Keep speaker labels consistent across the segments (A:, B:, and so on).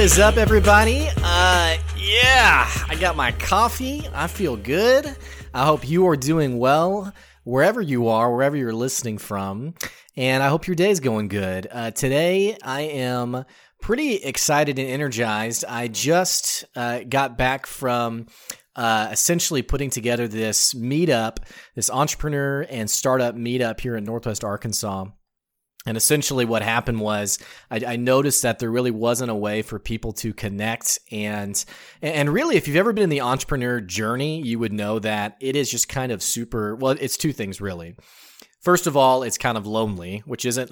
A: is up, everybody? Uh, yeah, I got my coffee. I feel good. I hope you are doing well wherever you are, wherever you're listening from. And I hope your day is going good. Uh, today, I am pretty excited and energized. I just uh, got back from uh, essentially putting together this meetup, this entrepreneur and startup meetup here in Northwest Arkansas. And essentially, what happened was I, I, noticed that there really wasn't a way for people to connect, and and really, if you've ever been in the entrepreneur journey, you would know that it is just kind of super. Well, it's two things really. First of all, it's kind of lonely, which isn't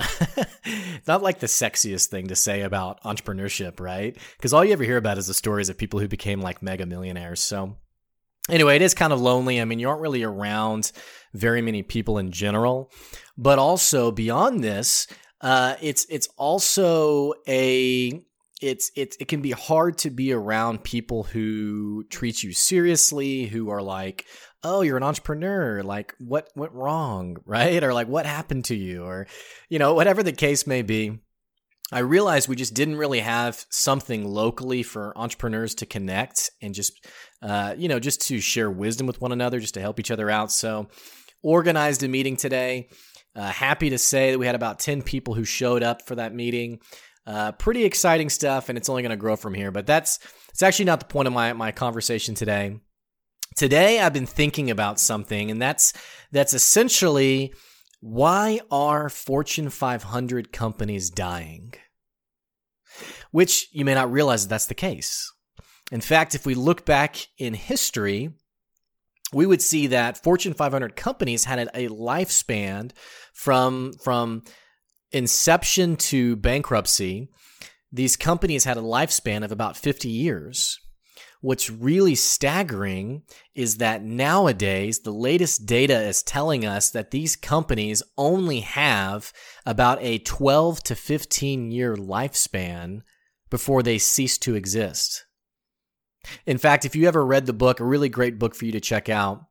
A: not like the sexiest thing to say about entrepreneurship, right? Because all you ever hear about is the stories of people who became like mega millionaires. So anyway, it is kind of lonely. I mean, you aren't really around very many people in general, but also beyond this, uh, it's it's also a it's it's it can be hard to be around people who treat you seriously, who are like, "Oh, you're an entrepreneur. Like, what went wrong, right? Or like, what happened to you, or you know, whatever the case may be." I realized we just didn't really have something locally for entrepreneurs to connect and just, uh, you know, just to share wisdom with one another, just to help each other out. So, organized a meeting today. Uh, happy to say that we had about 10 people who showed up for that meeting. Uh, pretty exciting stuff, and it's only going to grow from here. But that's it's actually not the point of my my conversation today. Today, I've been thinking about something, and that's that's essentially why are Fortune 500 companies dying? Which you may not realize that that's the case. In fact, if we look back in history, we would see that Fortune 500 companies had a lifespan from, from inception to bankruptcy. These companies had a lifespan of about 50 years. What's really staggering is that nowadays, the latest data is telling us that these companies only have about a 12 to 15 year lifespan before they cease to exist. In fact, if you ever read the book, a really great book for you to check out,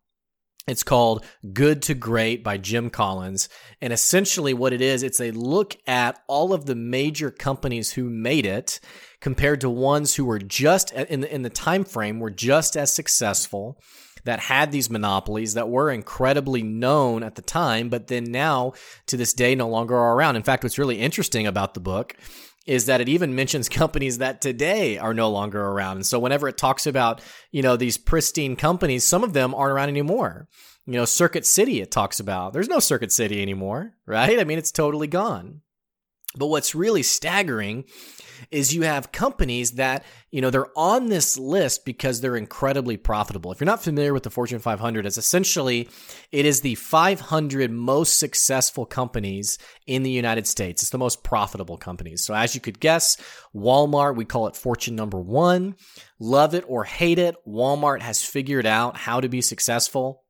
A: it's called Good to Great by Jim Collins. And essentially what it is, it's a look at all of the major companies who made it compared to ones who were just in the, in the time frame were just as successful that had these monopolies that were incredibly known at the time, but then now to this day no longer are around. In fact, what's really interesting about the book is that it even mentions companies that today are no longer around. And so whenever it talks about, you know, these pristine companies, some of them aren't around anymore. You know, Circuit City it talks about. There's no Circuit City anymore, right? I mean, it's totally gone. But what's really staggering is you have companies that, you know, they're on this list because they're incredibly profitable. If you're not familiar with the Fortune 500, it's essentially it is the 500 most successful companies in the United States. It's the most profitable companies. So as you could guess, Walmart, we call it Fortune number 1. Love it or hate it, Walmart has figured out how to be successful.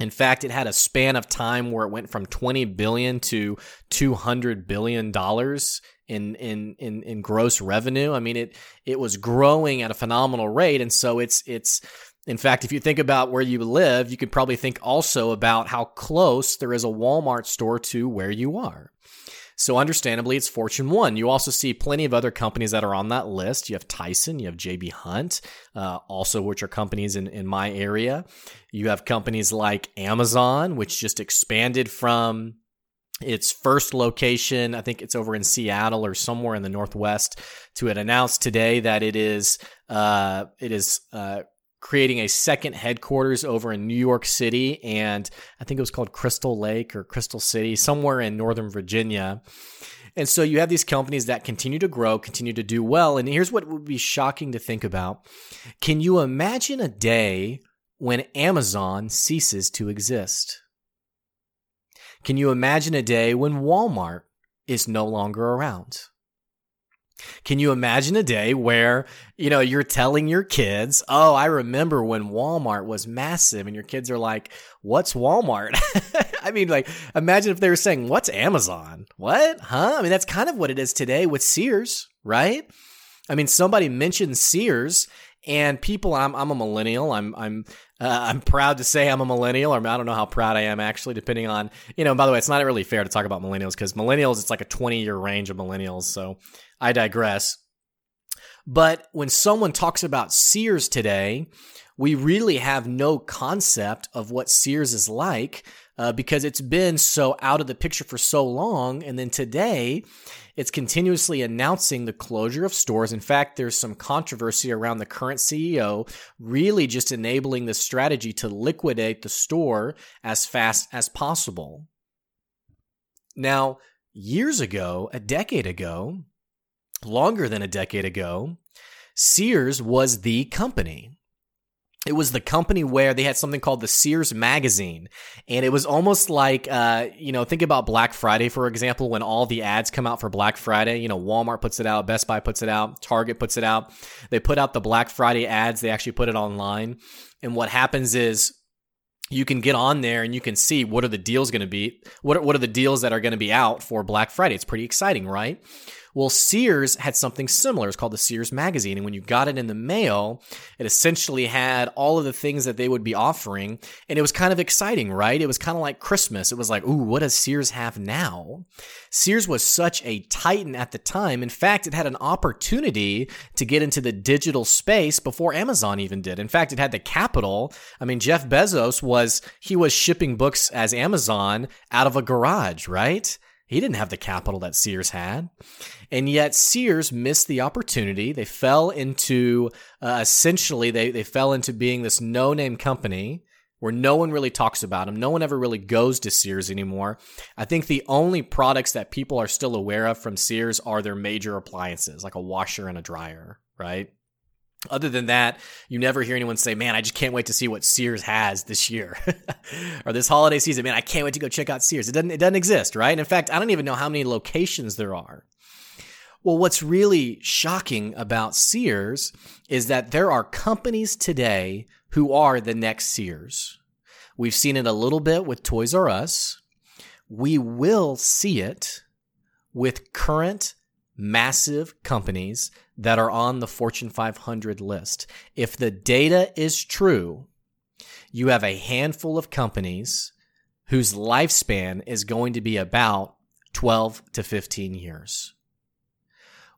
A: In fact, it had a span of time where it went from 20 billion to 200 billion dollars in, in in in gross revenue. I mean, it it was growing at a phenomenal rate, and so it's it's. In fact, if you think about where you live, you could probably think also about how close there is a Walmart store to where you are. So, understandably, it's Fortune 1. You also see plenty of other companies that are on that list. You have Tyson, you have JB Hunt, uh, also, which are companies in, in my area. You have companies like Amazon, which just expanded from its first location, I think it's over in Seattle or somewhere in the Northwest, to it announced today that it is uh, it is uh, creating a second headquarters over in New York City, and I think it was called Crystal Lake or Crystal City, somewhere in Northern Virginia. And so you have these companies that continue to grow, continue to do well. And here's what would be shocking to think about. Can you imagine a day when Amazon ceases to exist? Can you imagine a day when Walmart is no longer around? Can you imagine a day where, you know, you're telling your kids, "Oh, I remember when Walmart was massive." And your kids are like, "What's Walmart?" I mean, like imagine if they were saying, "What's Amazon?" What? Huh? I mean, that's kind of what it is today with Sears, right? I mean, somebody mentioned Sears and people I'm I'm a millennial. I'm I'm uh, I'm proud to say I'm a millennial, or I don't know how proud I am actually, depending on you know. By the way, it's not really fair to talk about millennials because millennials it's like a 20 year range of millennials. So I digress. But when someone talks about Sears today, we really have no concept of what Sears is like uh, because it's been so out of the picture for so long. And then today, it's continuously announcing the closure of stores. In fact, there's some controversy around the current CEO really just enabling the strategy to liquidate the store as fast as possible. Now, years ago, a decade ago, longer than a decade ago, Sears was the company it was the company where they had something called the Sears magazine. And it was almost like, uh, you know, think about Black Friday, for example, when all the ads come out for Black Friday. You know, Walmart puts it out, Best Buy puts it out, Target puts it out. They put out the Black Friday ads. They actually put it online. And what happens is you can get on there and you can see what are the deals going to be. What are, what are the deals that are going to be out for Black Friday? It's pretty exciting, right? Well, Sears had something similar. It's called the Sears Magazine. And when you got it in the mail, it essentially had all of the things that they would be offering. And it was kind of exciting, right? It was kind of like Christmas. It was like, ooh, what does Sears have now? Sears was such a titan at the time. In fact, it had an opportunity to get into the digital space before Amazon even did. In fact, it had the capital. I mean, Jeff Bezos was, he was shipping books as Amazon out of a garage, right? He didn't have the capital that Sears had. And yet Sears missed the opportunity. They fell into uh, essentially they they fell into being this no-name company where no one really talks about them. No one ever really goes to Sears anymore. I think the only products that people are still aware of from Sears are their major appliances, like a washer and a dryer, right? Other than that, you never hear anyone say, Man, I just can't wait to see what Sears has this year or this holiday season. Man, I can't wait to go check out Sears. It doesn't, it doesn't exist, right? In fact, I don't even know how many locations there are. Well, what's really shocking about Sears is that there are companies today who are the next Sears. We've seen it a little bit with Toys R Us. We will see it with current massive companies that are on the Fortune 500 list. If the data is true, you have a handful of companies whose lifespan is going to be about 12 to 15 years.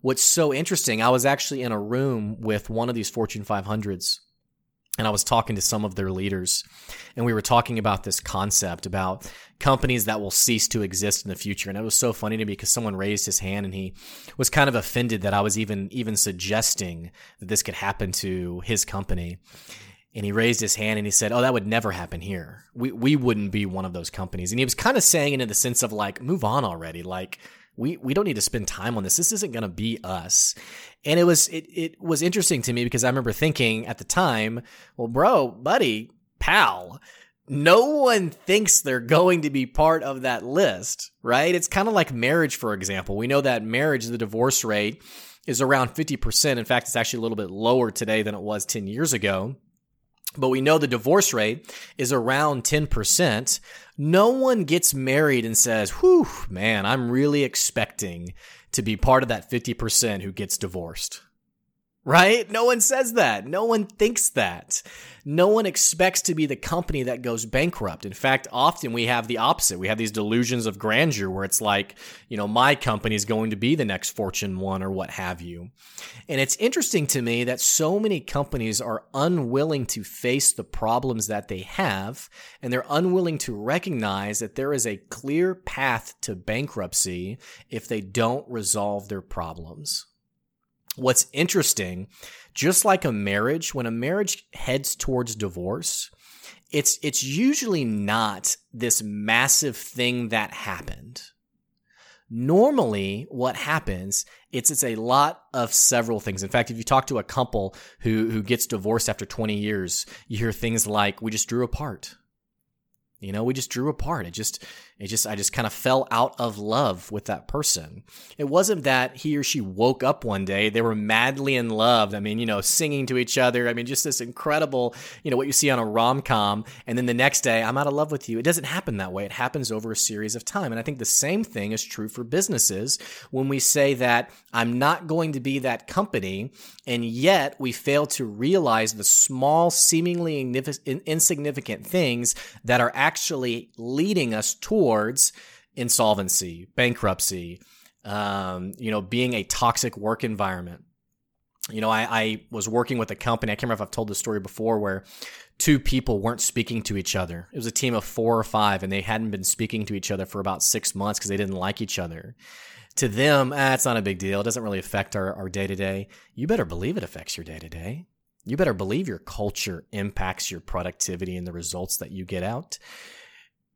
A: What's so interesting, I was actually in a room with one of these Fortune 500s and I was talking to some of their leaders, and we were talking about this concept about companies that will cease to exist in the future. And it was so funny to me because someone raised his hand and he was kind of offended that I was even even suggesting that this could happen to his company. And he raised his hand and he said, "Oh, that would never happen here. We we wouldn't be one of those companies." And he was kind of saying it in the sense of like, "Move on already." Like we we don't need to spend time on this. This isn't going to be us. And it was it it was interesting to me because I remember thinking at the time, well, bro, buddy, pal, no one thinks they're going to be part of that list, right? It's kind of like marriage, for example. We know that marriage, the divorce rate is around 50%. In fact, it's actually a little bit lower today than it was 10 years ago. But we know the divorce rate is around 10%. No one gets married and says, whew, man, I'm really expecting to be part of that 50% who gets divorced right? No one says that. No one thinks that. No one expects to be the company that goes bankrupt. In fact, often we have the opposite. We have these delusions of grandeur where it's like, you know, my company is going to be the next Fortune 1 or what have you. And it's interesting to me that so many companies are unwilling to face the problems that they have, and they're unwilling to recognize that there is a clear path to bankruptcy if they don't resolve their problems. What's interesting, just like a marriage, when a marriage heads towards divorce, it's it's usually not this massive thing that happened. Normally, what happens, it's it's a lot of several things. In fact, if you talk to a couple who who gets divorced after 20 years, you hear things like, "We just drew apart." You know, we just drew apart. It just, it just, I just kind of fell out of love with that person. It wasn't that he or she woke up one day, they were madly in love. I mean, you know, singing to each other. I mean, just this incredible, you know, what you see on a rom com. And then the next day, I'm out of love with you. It doesn't happen that way. It happens over a series of time. And I think the same thing is true for businesses when we say that I'm not going to be that company. And yet we fail to realize the small, seemingly insignificant things that are actually leading us towards insolvency, bankruptcy, um, you know, being a toxic work environment. you know, I, I was working with a company. I can't remember if I've told this story before, where two people weren't speaking to each other. It was a team of four or five, and they hadn't been speaking to each other for about six months because they didn't like each other. To them, ah, it's not a big deal. It doesn't really affect our day to day. You better believe it affects your day to day. You better believe your culture impacts your productivity and the results that you get out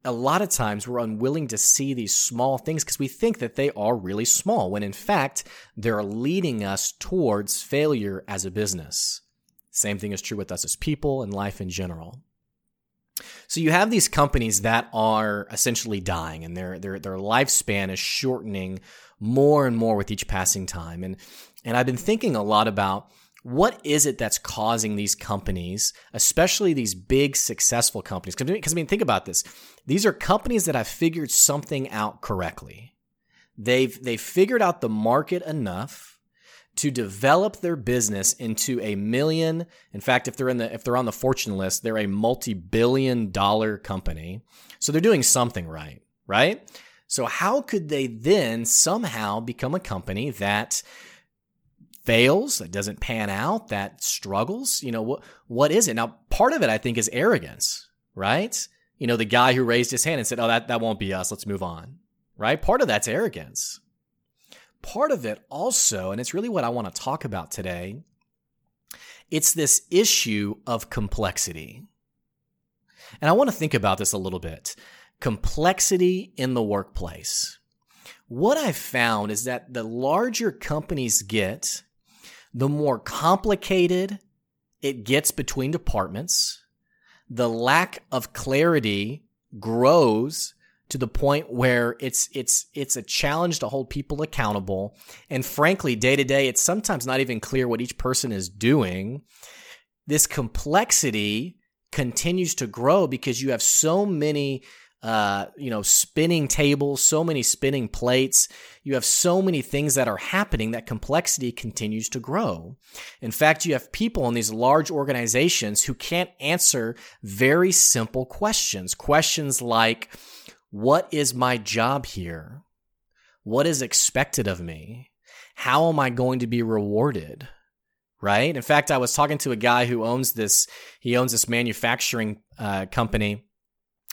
A: a lot of times we're unwilling to see these small things because we think that they are really small, when in fact, they're leading us towards failure as a business. Same thing is true with us as people and life in general. So you have these companies that are essentially dying and their their their lifespan is shortening more and more with each passing time. And and I've been thinking a lot about what is it that's causing these companies, especially these big successful companies? Because I mean, think about this. These are companies that have figured something out correctly. They've they've figured out the market enough to develop their business into a million. In fact, if they're in the if they're on the fortune list, they're a multi-billion dollar company. So they're doing something right, right? So how could they then somehow become a company that fails, that doesn't pan out, that struggles? You know, what what is it? Now, part of it I think is arrogance, right? You know, the guy who raised his hand and said, "Oh, that that won't be us. Let's move on." Right? Part of that's arrogance. Part of it also, and it's really what I want to talk about today, it's this issue of complexity. And I want to think about this a little bit. Complexity in the workplace. What I've found is that the larger companies get, the more complicated it gets between departments, the lack of clarity grows to the point where it's it's it's a challenge to hold people accountable. And frankly day to day it's sometimes not even clear what each person is doing. This complexity continues to grow because you have so many uh, you know, spinning tables, so many spinning plates. You have so many things that are happening that complexity continues to grow. In fact, you have people in these large organizations who can't answer very simple questions. Questions like, what is my job here? What is expected of me? How am I going to be rewarded? Right? In fact, I was talking to a guy who owns this, he owns this manufacturing uh, company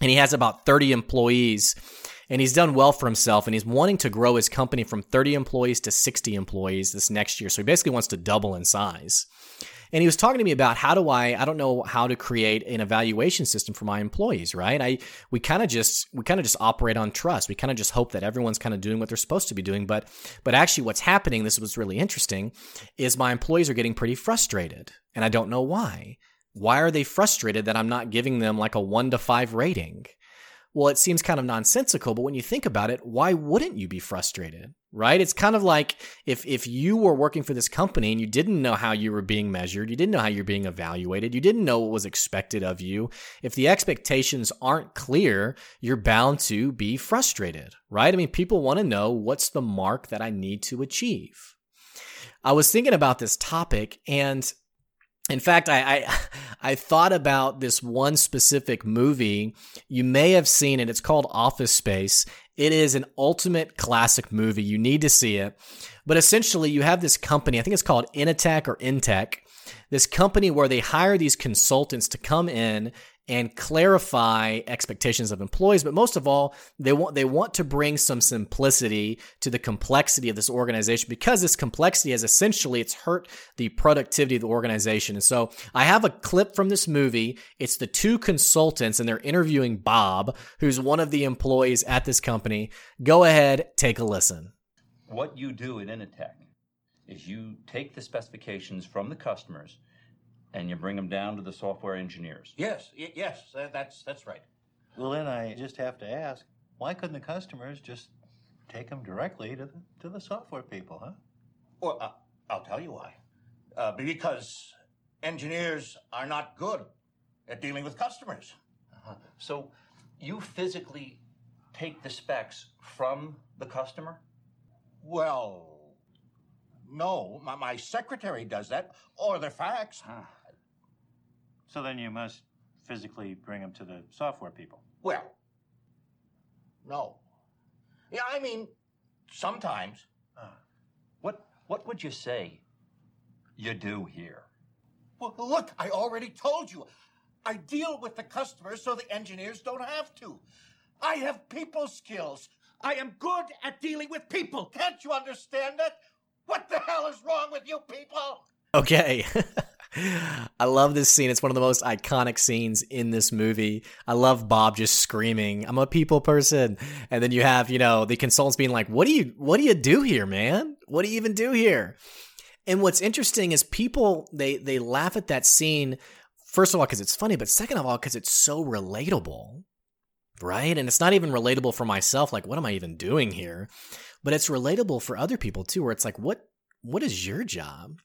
A: and he has about 30 employees and he's done well for himself and he's wanting to grow his company from 30 employees to 60 employees this next year. So he basically wants to double in size. And he was talking to me about how do i i don't know how to create an evaluation system for my employees right? I we kind of just we kind of just operate on trust. We kind of just hope that everyone's kind of doing what they're supposed to be doing. But but actually what's happening this was really interesting is my employees are getting pretty frustrated and i don't know why why are they frustrated that I'm not giving them like a one to five rating? Well, it seems kind of nonsensical, but when you think about it, why wouldn't you be frustrated? Right? It's kind of like if if you were working for this company and you didn't know how you were being measured, you didn't know how you're being evaluated, you didn't know what was expected of you. If the expectations aren't clear, you're bound to be frustrated, right? I mean, people want to know what's the mark that I need to achieve. I was thinking about this topic and in fact, I, I, I thought about this one specific movie. You may have seen it. It's called Office Space. It is an ultimate classic movie. You need to see it. But essentially, you have this company. I think it's called Initech or Intech. This company where they hire these consultants to come in and clarify expectations of employees but most of all they want they want to bring some simplicity to the complexity of this organization because this complexity has essentially it's hurt the productivity of the organization. And so i have a clip from this movie. It's the two consultants and they're interviewing bob who's one of the employees at this company. Go ahead take a listen.
B: What you do at initech is you take the specifications from the customers and you bring them down to the software engineers.
C: Yes, y- yes, that's that's right.
D: Well, then I just have to ask, why couldn't the customers just take them directly to the, to the software people, huh?
C: Well, uh, I'll tell you why. Uh, because engineers are not good at dealing with customers.
B: Uh-huh. So you physically take the specs from the customer?
C: Well, no. My, my secretary does that, or the fax. Huh.
D: So then you must physically bring them to the software people.
C: Well, no. Yeah, I mean, sometimes.
B: Uh, what What would you say You do here.
C: Well, look, I already told you. I deal with the customers so the engineers don't have to. I have people skills. I am good at dealing with people. Can't you understand that? What the hell is wrong with you people?
A: Okay. I love this scene. It's one of the most iconic scenes in this movie. I love Bob just screaming, "I'm a people person." And then you have, you know, the consultants being like, "What do you what do you do here, man? What do you even do here?" And what's interesting is people they they laugh at that scene first of all cuz it's funny, but second of all cuz it's so relatable. Right? And it's not even relatable for myself like what am I even doing here? But it's relatable for other people too where it's like what what is your job?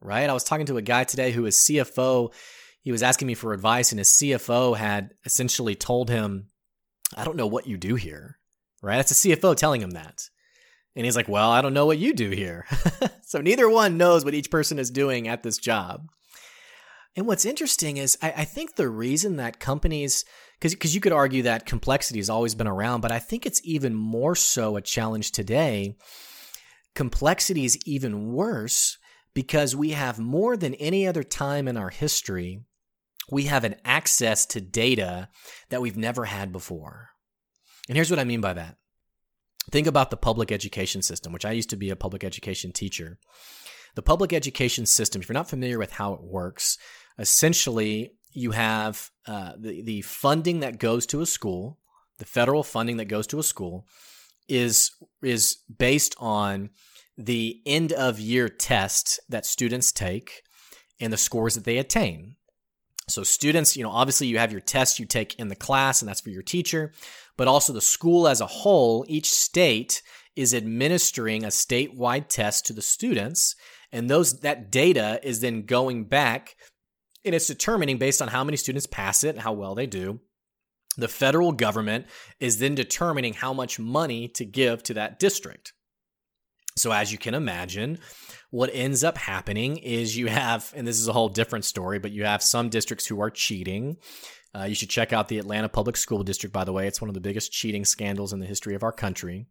A: Right? I was talking to a guy today who is CFO. He was asking me for advice, and his CFO had essentially told him, I don't know what you do here, right? That's a CFO telling him that. And he's like, Well, I don't know what you do here. so neither one knows what each person is doing at this job. And what's interesting is I, I think the reason that companies, because you could argue that complexity has always been around, but I think it's even more so a challenge today. Complexity is even worse because we have more than any other time in our history, we have an access to data that we've never had before. And here's what I mean by that. Think about the public education system, which I used to be a public education teacher. The public education system, if you're not familiar with how it works, essentially you have uh, the, the funding that goes to a school, the federal funding that goes to a school, is, is based on the end of year test that students take and the scores that they attain. So students, you know, obviously you have your tests you take in the class and that's for your teacher, but also the school as a whole, each state is administering a statewide test to the students and those that data is then going back and it's determining based on how many students pass it and how well they do. The federal government is then determining how much money to give to that district. So, as you can imagine, what ends up happening is you have, and this is a whole different story, but you have some districts who are cheating. Uh, you should check out the Atlanta Public School District, by the way. It's one of the biggest cheating scandals in the history of our country.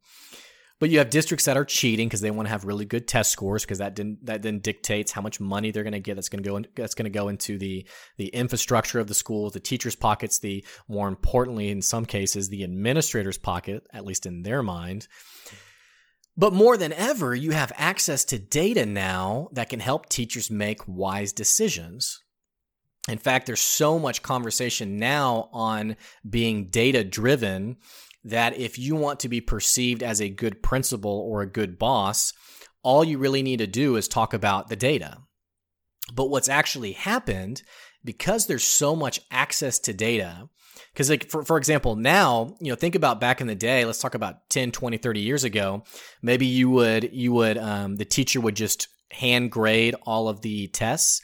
A: But you have districts that are cheating because they want to have really good test scores because that didn't that then dictates how much money they're going to get. That's going to go in, that's going to go into the the infrastructure of the schools, the teachers' pockets, the more importantly in some cases the administrators' pocket, at least in their mind. But more than ever, you have access to data now that can help teachers make wise decisions. In fact, there's so much conversation now on being data driven that if you want to be perceived as a good principal or a good boss, all you really need to do is talk about the data. But what's actually happened, because there's so much access to data, because like for, for example now you know think about back in the day let's talk about 10 20 30 years ago maybe you would you would um, the teacher would just hand grade all of the tests.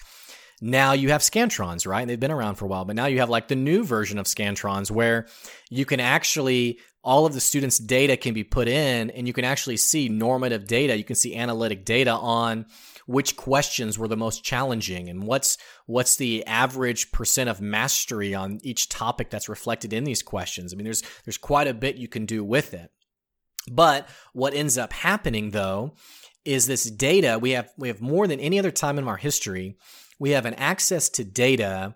A: Now you have scantrons right? And they've been around for a while but now you have like the new version of scantrons where you can actually all of the students data can be put in and you can actually see normative data. You can see analytic data on which questions were the most challenging and what's what's the average percent of mastery on each topic that's reflected in these questions. I mean, there's there's quite a bit you can do with it. But what ends up happening though is this data we have we have more than any other time in our history. We have an access to data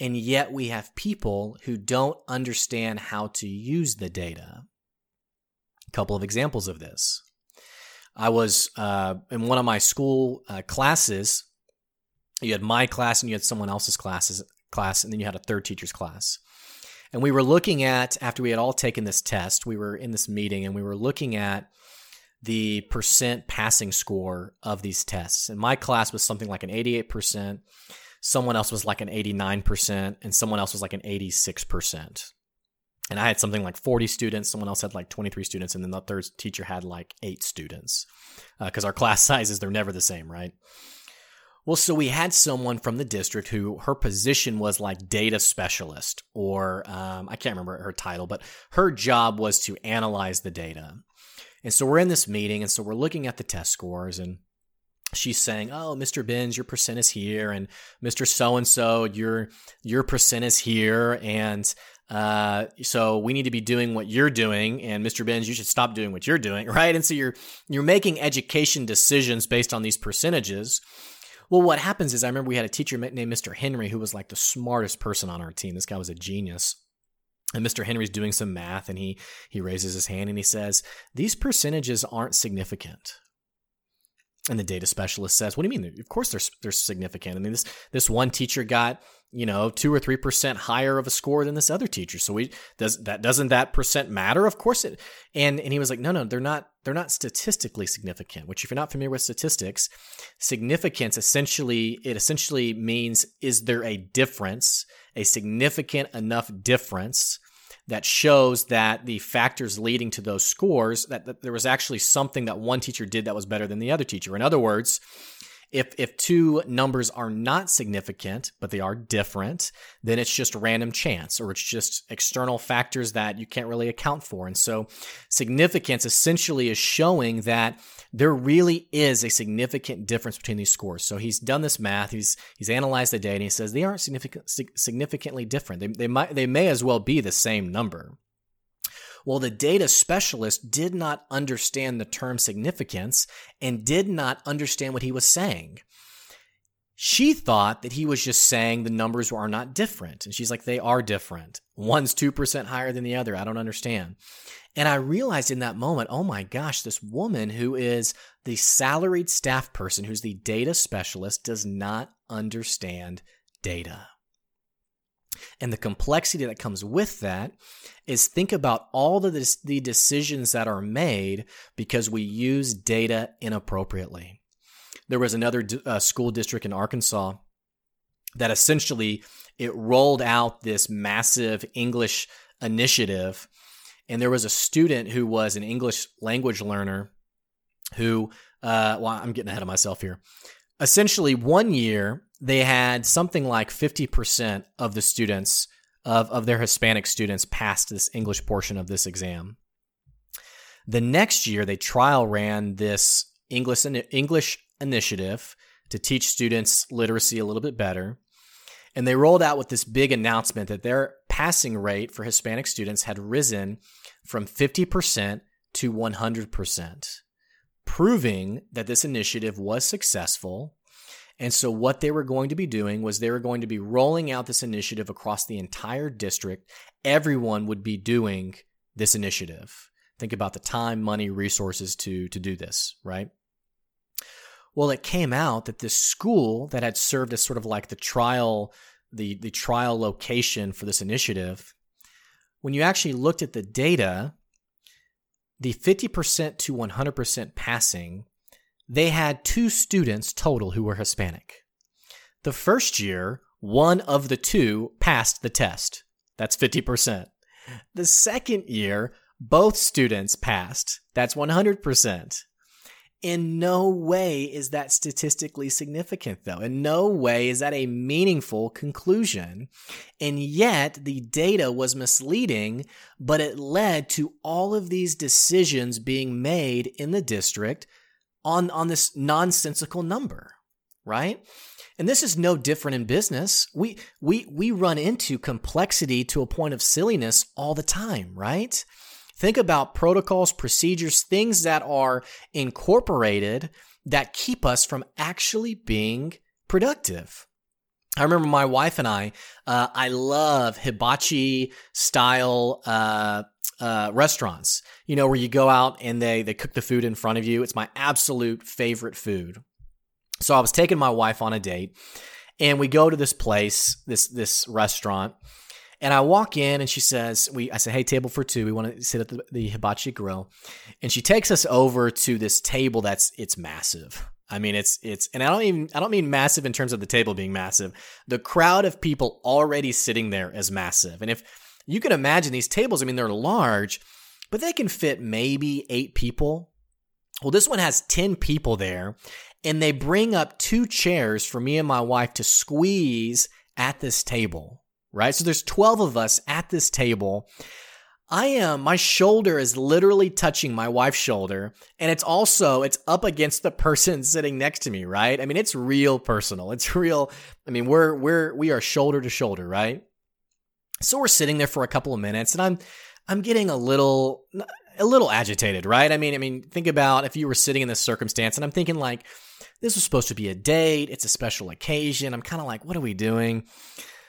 A: and yet we have people who don't understand how to use the data. A couple of examples of this. I was uh, in one of my school uh, classes. You had my class and you had someone else's classes class, and then you had a third teacher's class. And we were looking at after we had all taken this test, we were in this meeting and we were looking at the percent passing score of these tests. And my class was something like an 88%, someone else was like an 89%, and someone else was like an 86% and I had something like 40 students. Someone else had like 23 students, and then the third teacher had like eight students because uh, our class sizes they're never the same, right? Well, so we had someone from the district who her position was like data specialist, or um, I can't remember her title, but her job was to analyze the data. And so we're in this meeting, and so we're looking at the test scores, and she's saying, "Oh, Mr. Benz, your percent is here, and Mr. So and So, your your percent is here, and uh, so we need to be doing what you're doing, and Mr. Benz, you should stop doing what you're doing, right? And so you're you're making education decisions based on these percentages. Well, what happens is I remember we had a teacher named Mr. Henry who was like the smartest person on our team. This guy was a genius. And Mr. Henry's doing some math and he he raises his hand and he says, "These percentages aren't significant." And the data specialist says, "What do you mean? Of course they're they're significant. I mean this this one teacher got you know two or three percent higher of a score than this other teacher. So we does that doesn't that percent matter? Of course it." And and he was like, "No, no, they're not they're not statistically significant. Which if you're not familiar with statistics, significance essentially it essentially means is there a difference, a significant enough difference." That shows that the factors leading to those scores that, that, there was actually something that one teacher did that was better than the other teacher. In other words, if if two numbers are not significant but they are different, then it's just random chance or it's just external factors that you can't really account for. And so significance essentially is showing that there really is a significant difference between these scores. So he's done this math, he's he's analyzed the data, and he says they aren't significant, significantly different. They, they might they may as well be the same number. Well, the data specialist did not understand the term significance and did not understand what he was saying. She thought that he was just saying the numbers are not different. And she's like, they are different. One's 2% higher than the other. I don't understand. And I realized in that moment, oh my gosh, this woman who is the salaried staff person, who's the data specialist, does not understand data. And the complexity that comes with that is think about all the, the decisions that are made because we use data inappropriately. There was another uh, school district in Arkansas that essentially it rolled out this massive English initiative and there was a student who was an English language learner who uh, well I'm getting ahead of myself here. Essentially one year they had something like 50% of the students of, of their Hispanic students passed this English portion of this exam. The next year, they trial ran this English, English initiative to teach students literacy a little bit better. And they rolled out with this big announcement that their passing rate for Hispanic students had risen from 50% to 100%, proving that this initiative was successful and so, what they were going to be doing was they were going to be rolling out this initiative across the entire district. Everyone would be doing this initiative. Think about the time, money, resources to, to do this, right? Well, it came out that this school that had served as sort of like the trial, the, the trial location for this initiative, when you actually looked at the data, the 50% to 100% passing they had two students total who were Hispanic. The first year, one of the two passed the test. That's 50%. The second year, both students passed. That's 100%. In no way is that statistically significant, though. In no way is that a meaningful conclusion. And yet, the data was misleading, but it led to all of these decisions being made in the district on, on this nonsensical number, right? And this is no different in business. We, we, we run into complexity to a point of silliness all the time, right? Think about protocols, procedures, things that are incorporated that keep us from actually being productive. I remember my wife and I, uh, I love hibachi style uh, uh, restaurants, you know, where you go out and they they cook the food in front of you. It's my absolute favorite food. So I was taking my wife on a date, and we go to this place, this this restaurant, and I walk in and she says, "We," I say, "Hey, table for two. We want to sit at the, the hibachi grill," and she takes us over to this table that's it's massive. I mean, it's it's, and I don't even I don't mean massive in terms of the table being massive. The crowd of people already sitting there is massive, and if you can imagine these tables, I mean, they're large, but they can fit maybe eight people. Well, this one has 10 people there, and they bring up two chairs for me and my wife to squeeze at this table, right? So there's 12 of us at this table. I am, my shoulder is literally touching my wife's shoulder. And it's also, it's up against the person sitting next to me, right? I mean, it's real personal. It's real. I mean, we're, we're, we are shoulder to shoulder, right? So we're sitting there for a couple of minutes and I'm I'm getting a little a little agitated, right? I mean, I mean, think about if you were sitting in this circumstance and I'm thinking like this was supposed to be a date. It's a special occasion. I'm kind of like, what are we doing?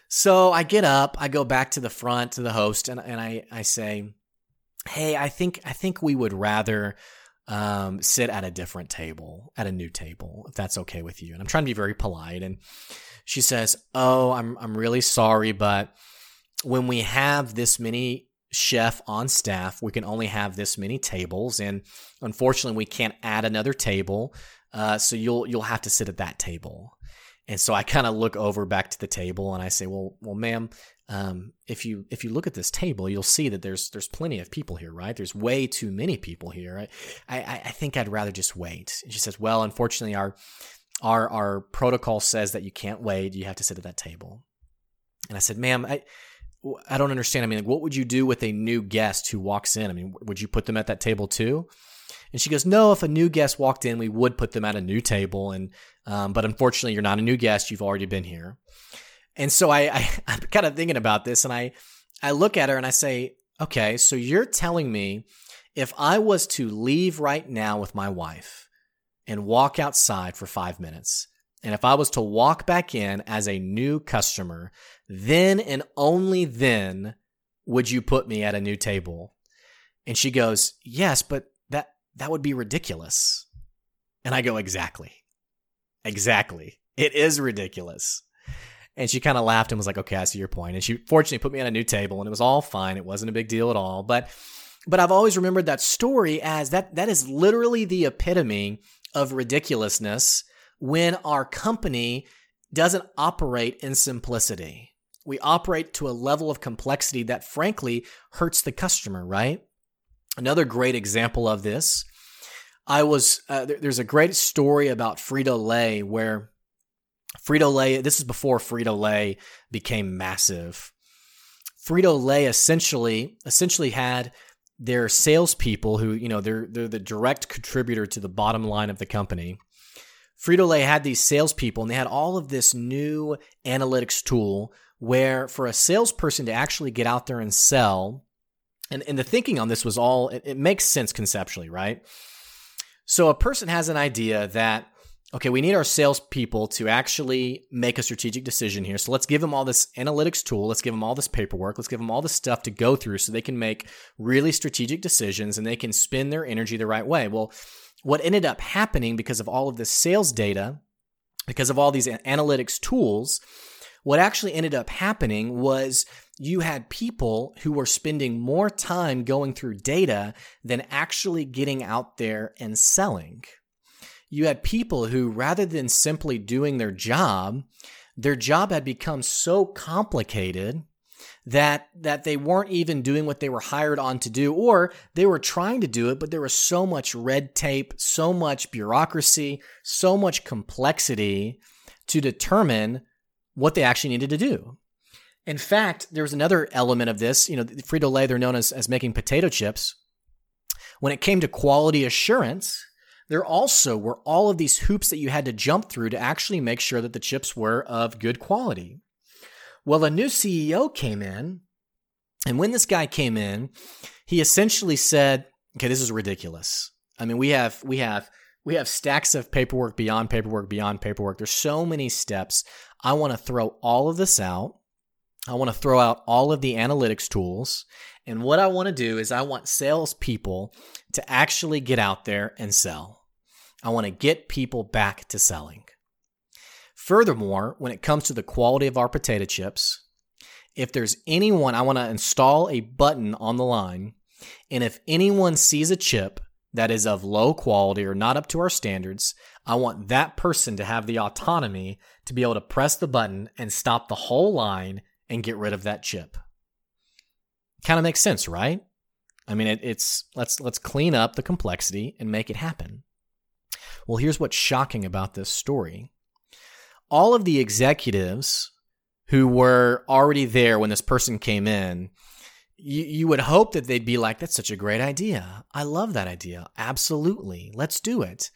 A: So I get up, I go back to the front to the host, and, and I, I say, Hey, I think I think we would rather um, sit at a different table, at a new table, if that's okay with you. And I'm trying to be very polite. And she says, Oh, I'm I'm really sorry, but when we have this many chef on staff, we can only have this many tables, and unfortunately, we can't add another table. Uh, so you'll you'll have to sit at that table. And so I kind of look over back to the table and I say, "Well, well, ma'am, um, if you if you look at this table, you'll see that there's there's plenty of people here, right? There's way too many people here. I I, I think I'd rather just wait." And she says, "Well, unfortunately, our our our protocol says that you can't wait. You have to sit at that table." And I said, "Ma'am, I." I don't understand. I mean, like, what would you do with a new guest who walks in? I mean, would you put them at that table too? And she goes, No, if a new guest walked in, we would put them at a new table. And, um, but unfortunately, you're not a new guest. You've already been here. And so I, I, I'm kind of thinking about this and I, I look at her and I say, Okay, so you're telling me if I was to leave right now with my wife and walk outside for five minutes, and if I was to walk back in as a new customer, then and only then would you put me at a new table? And she goes, Yes, but that that would be ridiculous. And I go, Exactly. Exactly. It is ridiculous. And she kind of laughed and was like, Okay, I see your point. And she fortunately put me on a new table and it was all fine. It wasn't a big deal at all. But but I've always remembered that story as that that is literally the epitome of ridiculousness when our company doesn't operate in simplicity. We operate to a level of complexity that frankly hurts the customer, right? Another great example of this, I was, uh, there, there's a great story about Frito Lay where Frito Lay, this is before Frito Lay became massive. Frito Lay essentially, essentially had their salespeople who, you know, they're, they're the direct contributor to the bottom line of the company Frito Lay had these salespeople and they had all of this new analytics tool where for a salesperson to actually get out there and sell, and, and the thinking on this was all, it, it makes sense conceptually, right? So a person has an idea that, okay, we need our salespeople to actually make a strategic decision here. So let's give them all this analytics tool. Let's give them all this paperwork. Let's give them all this stuff to go through so they can make really strategic decisions and they can spend their energy the right way. Well, what ended up happening because of all of this sales data, because of all these analytics tools, what actually ended up happening was you had people who were spending more time going through data than actually getting out there and selling. You had people who, rather than simply doing their job, their job had become so complicated that that they weren't even doing what they were hired on to do or they were trying to do it but there was so much red tape so much bureaucracy so much complexity to determine what they actually needed to do. In fact there was another element of this you know frito-lay they're known as, as making potato chips. When it came to quality assurance there also were all of these hoops that you had to jump through to actually make sure that the chips were of good quality well, a new CEO came in, and when this guy came in, he essentially said, "Okay, this is ridiculous. I mean, we have we have we have stacks of paperwork beyond paperwork beyond paperwork. There's so many steps. I want to throw all of this out. I want to throw out all of the analytics tools. And what I want to do is I want salespeople to actually get out there and sell. I want to get people back to selling. Furthermore, when it comes to the quality of our potato chips, if there's anyone, I want to install a button on the line. And if anyone sees a chip that is of low quality or not up to our standards, I want that person to have the autonomy to be able to press the button and stop the whole line and get rid of that chip. Kind of makes sense, right? I mean, it, it's let's let's clean up the complexity and make it happen. Well, here's what's shocking about this story all of the executives who were already there when this person came in, you, you would hope that they'd be like, that's such a great idea. I love that idea. Absolutely. Let's do it.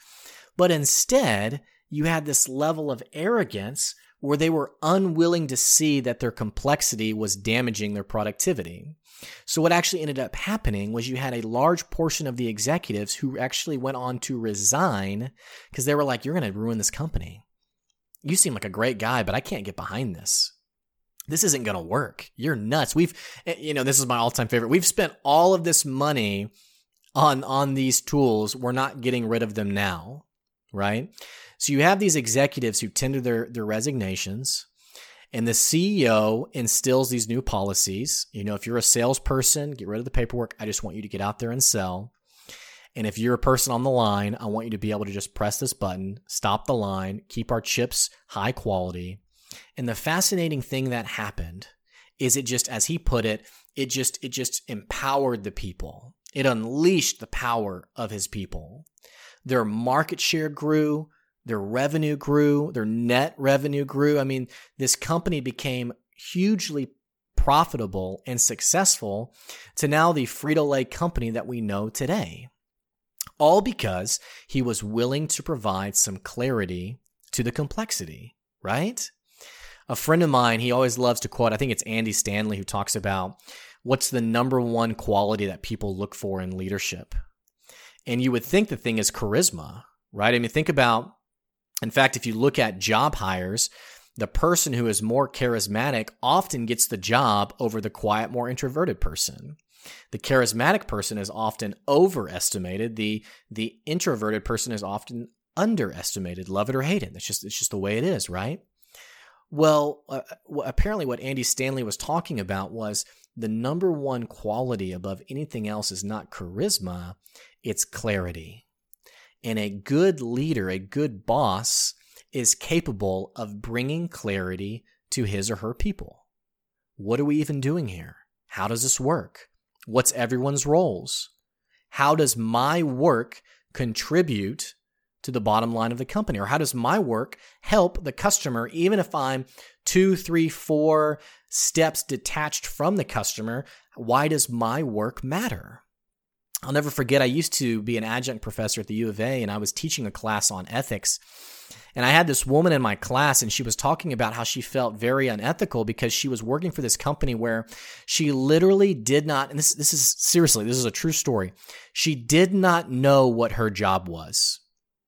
A: But instead, you had this level of arrogance where they were unwilling to see that their complexity was damaging their productivity. So, what actually ended up happening was you had a large portion of the executives who actually went on to resign because they were like, You're going to ruin this company. You seem like a great guy, but I can't get behind this. This isn't going to work. You're nuts. We've, eh, you know, this is my all time favorite. We've spent all of this money on, on these tools. We're not getting rid of them now, right? So you have these executives who tender their, their resignations and the CEO instills these new policies. You know, if you're a salesperson, get rid of the paperwork. I just want you to get out there and sell. And if you're a person on the line, I want you to be able to just press this button, stop the line, keep our chips high quality. And the fascinating thing that happened is it just, as he put it, it just, it just empowered the people. It unleashed the power of his people. Their market share grew. Their revenue grew, their net revenue grew. I mean, this company became hugely profitable and successful to now the Frito Lay company that we know today. All because he was willing to provide some clarity to the complexity, right? A friend of mine, he always loves to quote, I think it's Andy Stanley who talks about what's the number one quality that people look for in leadership. And you would think the thing is charisma, right? I mean, think about in fact, if you look at job hires, the person who is more charismatic often gets the job over the quiet, more introverted person. The charismatic person is often overestimated. The the introverted person is often underestimated. Love it or hate it. It's just it's just the way it is, right? Well, uh, apparently, what Andy Stanley was talking about was the number one quality above anything else is not charisma; it's clarity. And a good leader, a good boss, is capable of bringing clarity to his or her people. What are we even doing here? How does this work? What's everyone's roles? How does my work contribute to the bottom line of the company? Or how does my work help the customer, even if I'm two, three, four steps detached from the customer? Why does my work matter? I'll never forget, I used to be an adjunct professor at the U of A, and I was teaching a class on ethics. And I had this woman in my class, and she was talking about how she felt very unethical because she was working for this company where she literally did not, and this, this is seriously, this is a true story. She did not know what her job was.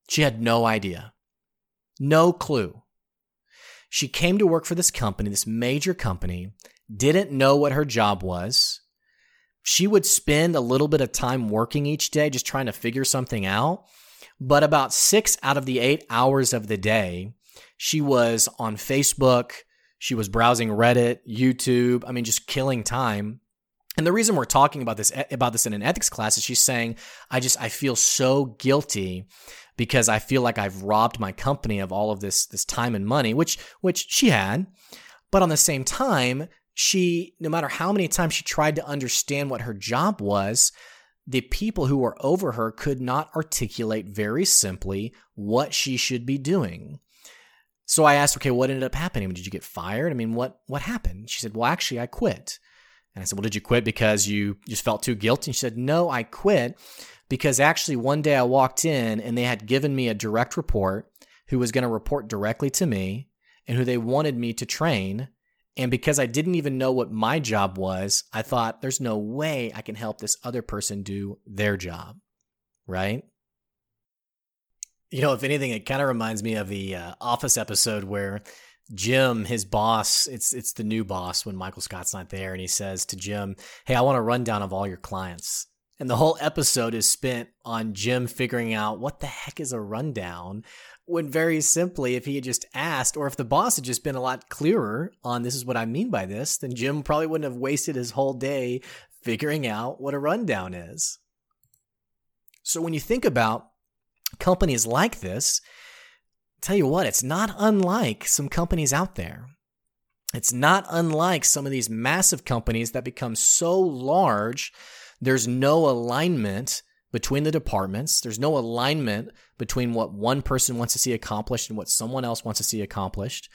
A: She had no idea, no clue. She came to work for this company, this major company, didn't know what her job was she would spend a little bit of time working each day, just trying to figure something out. But about six out of the eight hours of the day, she was on Facebook. She was browsing Reddit, YouTube. I mean, just killing time. And the reason we're talking about this eh, about this in an ethics class is she's saying, I just I feel so guilty because I feel like I've robbed my company of all of this this time and money, which which she had. But on the same time, she, no matter how many times she tried to understand what her job was, the people who were over her could not articulate very simply what she should be doing. So I asked, okay, what ended up happening? Did you get fired? I mean, what what happened? She said, well, actually, I quit. And I said, well, did you quit because you just felt too guilty? And she said, no, I quit because actually one day I walked in and they had given me a direct report who was going to report directly to me and who they wanted me to train and because I didn't even know what my job was, I thought there's no way I can help this other person do their job. Right? You know, if anything, it kind of reminds me of the uh, Office episode where Jim, his boss, it's it's the new boss when Michael Scott's not there, and he says to Jim, "Hey, I want a rundown of all your clients." And the whole episode is spent on Jim figuring out what the heck is a rundown when very simply, if he had just asked, or if the boss had just been a lot clearer on this is what I mean by this, then Jim probably wouldn't have wasted his whole day figuring out what a rundown is. So when you think about companies like this, tell you what, it's not unlike some companies out there. It's not unlike some of these massive companies that become so large, there's no alignment between the departments. There's no alignment between what one person wants to see accomplished and what someone else wants to see accomplished,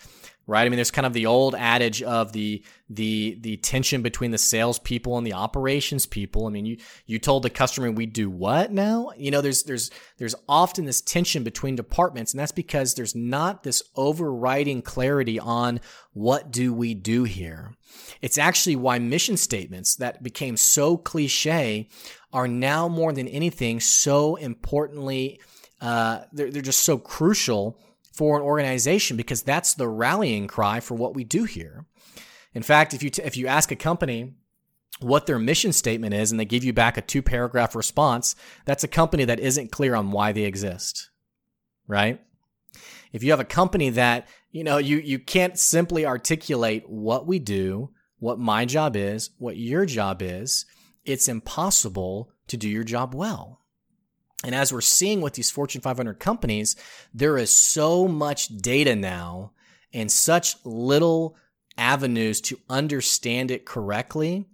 A: right? I mean, there's kind of the old adage of the the the tension between the salespeople and the operations people. I mean, you you told the customer we do what now? You know, there's there's there's often this tension between departments, and that's because there's not this overriding clarity on what do we do here. It's actually why mission statements that became so cliche are now more than anything so importantly. Uh, they're, they're just so crucial for an organization because that's the rallying cry for what we do here. In fact, if you t- if you ask a company what their mission statement is and they give you back a two paragraph response, that's a company that isn't clear on why they exist. Right? If you have a company that, you know, you you can't simply articulate what we do, what my job is, what your job is, it's impossible to do your job well. And as we're seeing with these Fortune 500 companies, there is so much data now and such little avenues to understand it correctly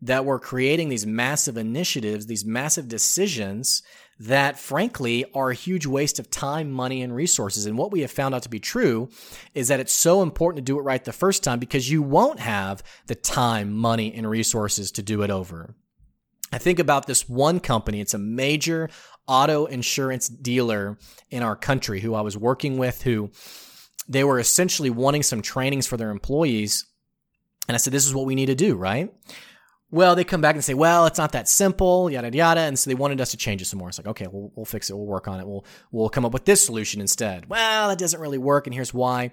A: that we're creating these massive initiatives, these massive decisions that frankly are a huge waste of time, money, and resources. And what we have found out to be true is that it's so important to do it right the first time because you won't have the time, money, and resources to do it over. I think about this one company. It's a major auto insurance dealer in our country who I was working with who they were essentially wanting some trainings for their employees. And I said, this is what we need to do, right? Well, they come back and say, well, it's not that simple, yada, yada. And so they wanted us to change it some more. It's like, okay, we'll, we'll fix it. We'll work on it. We'll, we'll come up with this solution instead. Well, it doesn't really work. And here's why.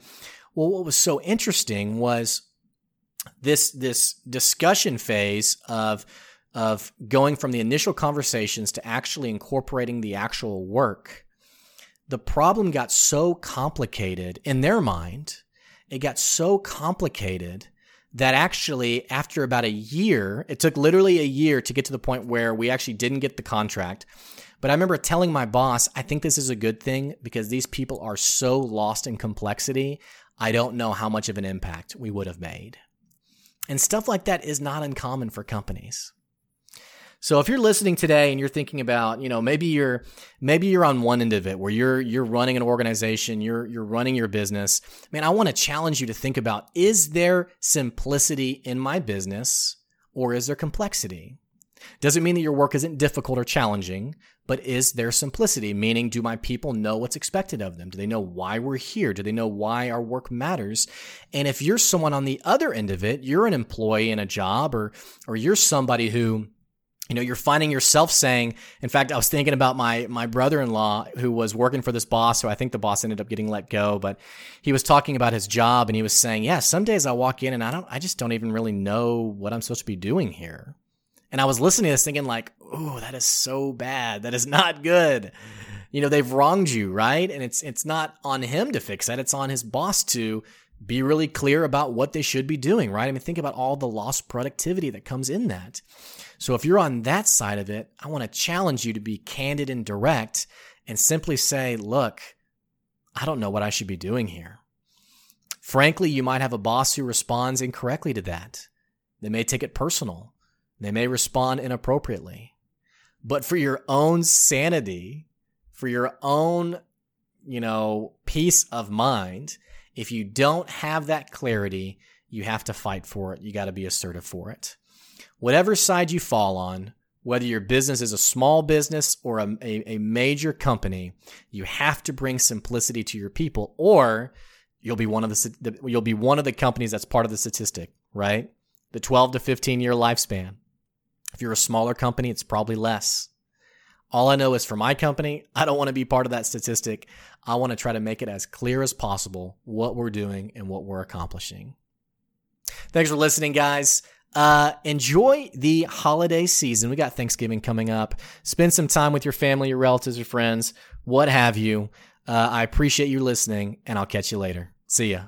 A: Well, what was so interesting was this, this discussion phase of, of going from the initial conversations to actually incorporating the actual work, the problem got so complicated in their mind. It got so complicated that actually, after about a year, it took literally a year to get to the point where we actually didn't get the contract. But I remember telling my boss, I think this is a good thing because these people are so lost in complexity. I don't know how much of an impact we would have made. And stuff like that is not uncommon for companies. So if you're listening today and you're thinking about, you know, maybe you're maybe you're on one end of it where you're you're running an organization, you're you're running your business. Man, I want to challenge you to think about is there simplicity in my business or is there complexity? Doesn't mean that your work isn't difficult or challenging, but is there simplicity? Meaning, do my people know what's expected of them? Do they know why we're here? Do they know why our work matters? And if you're someone on the other end of it, you're an employee in a job or or you're somebody who you know, you're finding yourself saying, in fact, I was thinking about my, my brother-in-law who was working for this boss, who I think the boss ended up getting let go, but he was talking about his job and he was saying, yeah, some days I walk in and I don't, I just don't even really know what I'm supposed to be doing here. And I was listening to this thinking like, oh, that is so bad. That is not good. You know, they've wronged you, right? And it's, it's not on him to fix that. It's on his boss to be really clear about what they should be doing, right? I mean, think about all the lost productivity that comes in that. So if you're on that side of it, I want to challenge you to be candid and direct and simply say, look, I don't know what I should be doing here. Frankly, you might have a boss who responds incorrectly to that. They may take it personal. They may respond inappropriately. But for your own sanity, for your own, you know, peace of mind, if you don't have that clarity, you have to fight for it. You got to be assertive for it whatever side you fall on, whether your business is a small business or a, a, a, major company, you have to bring simplicity to your people, or you'll be one of the you'll be one of the companies that's part of the statistic, right? The 12 to 15 year lifespan. If you're a smaller company, it's probably less. All I know is for my company, I don't want to be part of that statistic. I want to try to make it as clear as possible what we're doing and what we're accomplishing. Thanks for listening, guys. Uh, enjoy the holiday season. We got Thanksgiving coming up. Spend some time with your family, your relatives, your friends, what have you. Uh, I appreciate you listening, and I'll catch you later. See ya.